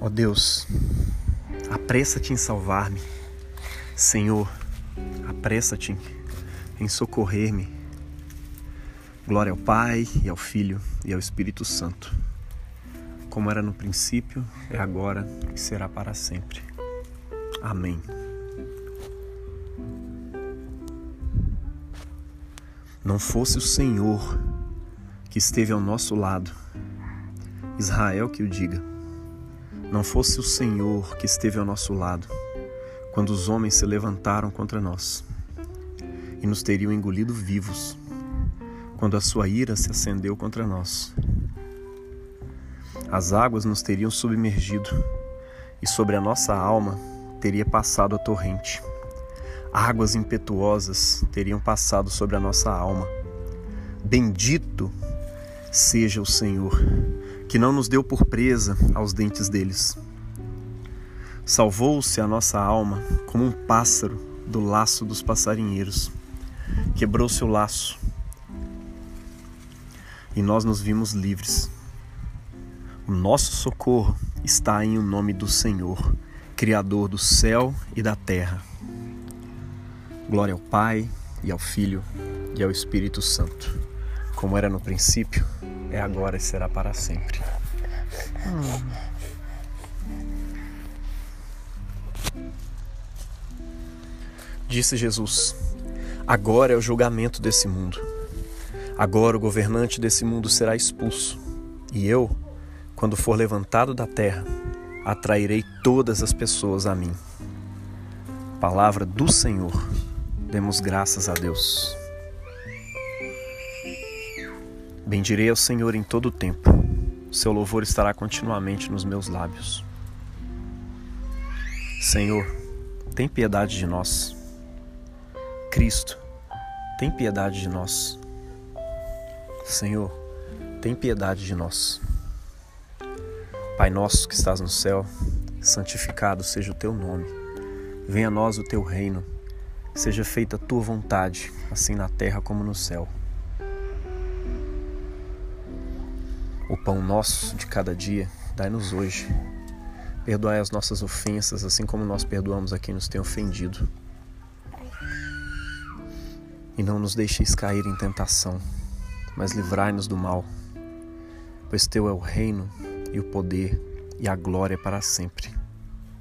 Ó oh Deus, apressa-te em salvar-me. Senhor, apressa-te em socorrer-me. Glória ao Pai, e ao Filho, e ao Espírito Santo, como era no princípio, é agora e será para sempre. Amém. Não fosse o Senhor que esteve ao nosso lado, Israel que o diga não fosse o Senhor que esteve ao nosso lado quando os homens se levantaram contra nós e nos teriam engolido vivos quando a sua ira se acendeu contra nós. As águas nos teriam submergido e sobre a nossa alma teria passado a torrente. Águas impetuosas teriam passado sobre a nossa alma. Bendito seja o Senhor que não nos deu por presa aos dentes deles. Salvou-se a nossa alma como um pássaro do laço dos passarinheiros. Quebrou-se o laço e nós nos vimos livres. O nosso socorro está em o nome do Senhor, Criador do céu e da terra. Glória ao Pai, e ao Filho, e ao Espírito Santo, como era no princípio, é agora e será para sempre. Disse Jesus: Agora é o julgamento desse mundo. Agora o governante desse mundo será expulso. E eu, quando for levantado da terra, atrairei todas as pessoas a mim. Palavra do Senhor. Demos graças a Deus. Bendirei ao Senhor em todo o tempo. Seu louvor estará continuamente nos meus lábios. Senhor, tem piedade de nós. Cristo, tem piedade de nós. Senhor, tem piedade de nós. Pai nosso que estás no céu, santificado seja o teu nome. Venha a nós o teu reino. Seja feita a tua vontade, assim na terra como no céu. O pão nosso de cada dia, dai-nos hoje. Perdoai as nossas ofensas, assim como nós perdoamos a quem nos tem ofendido. E não nos deixeis cair em tentação, mas livrai-nos do mal, pois teu é o reino e o poder e a glória para sempre.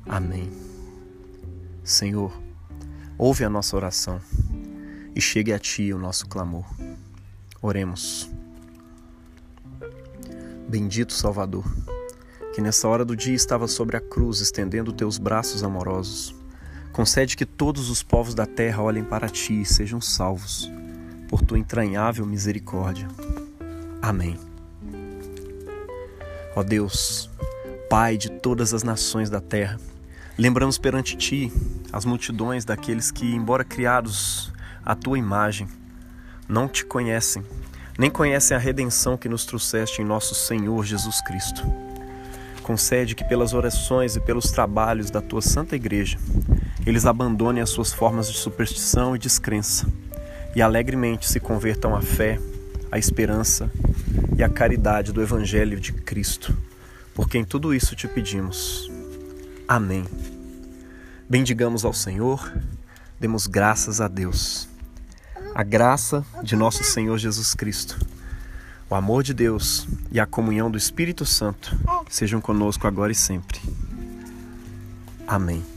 Amém. Senhor, ouve a nossa oração e chegue a ti o nosso clamor. Oremos. Bendito Salvador, que nessa hora do dia estava sobre a cruz, estendendo teus braços amorosos. Concede que todos os povos da terra olhem para ti e sejam salvos, por tua entranhável misericórdia. Amém. Ó Deus, Pai de todas as nações da terra, lembramos perante ti as multidões daqueles que, embora criados à tua imagem, não te conhecem nem conhecem a redenção que nos trouxeste em nosso Senhor Jesus Cristo. Concede que, pelas orações e pelos trabalhos da tua Santa Igreja, eles abandonem as suas formas de superstição e descrença e alegremente se convertam à fé, à esperança e à caridade do Evangelho de Cristo, porque em tudo isso te pedimos. Amém. Bendigamos ao Senhor, demos graças a Deus a graça de nosso Senhor Jesus Cristo, o amor de Deus e a comunhão do Espírito Santo sejam conosco agora e sempre. Amém.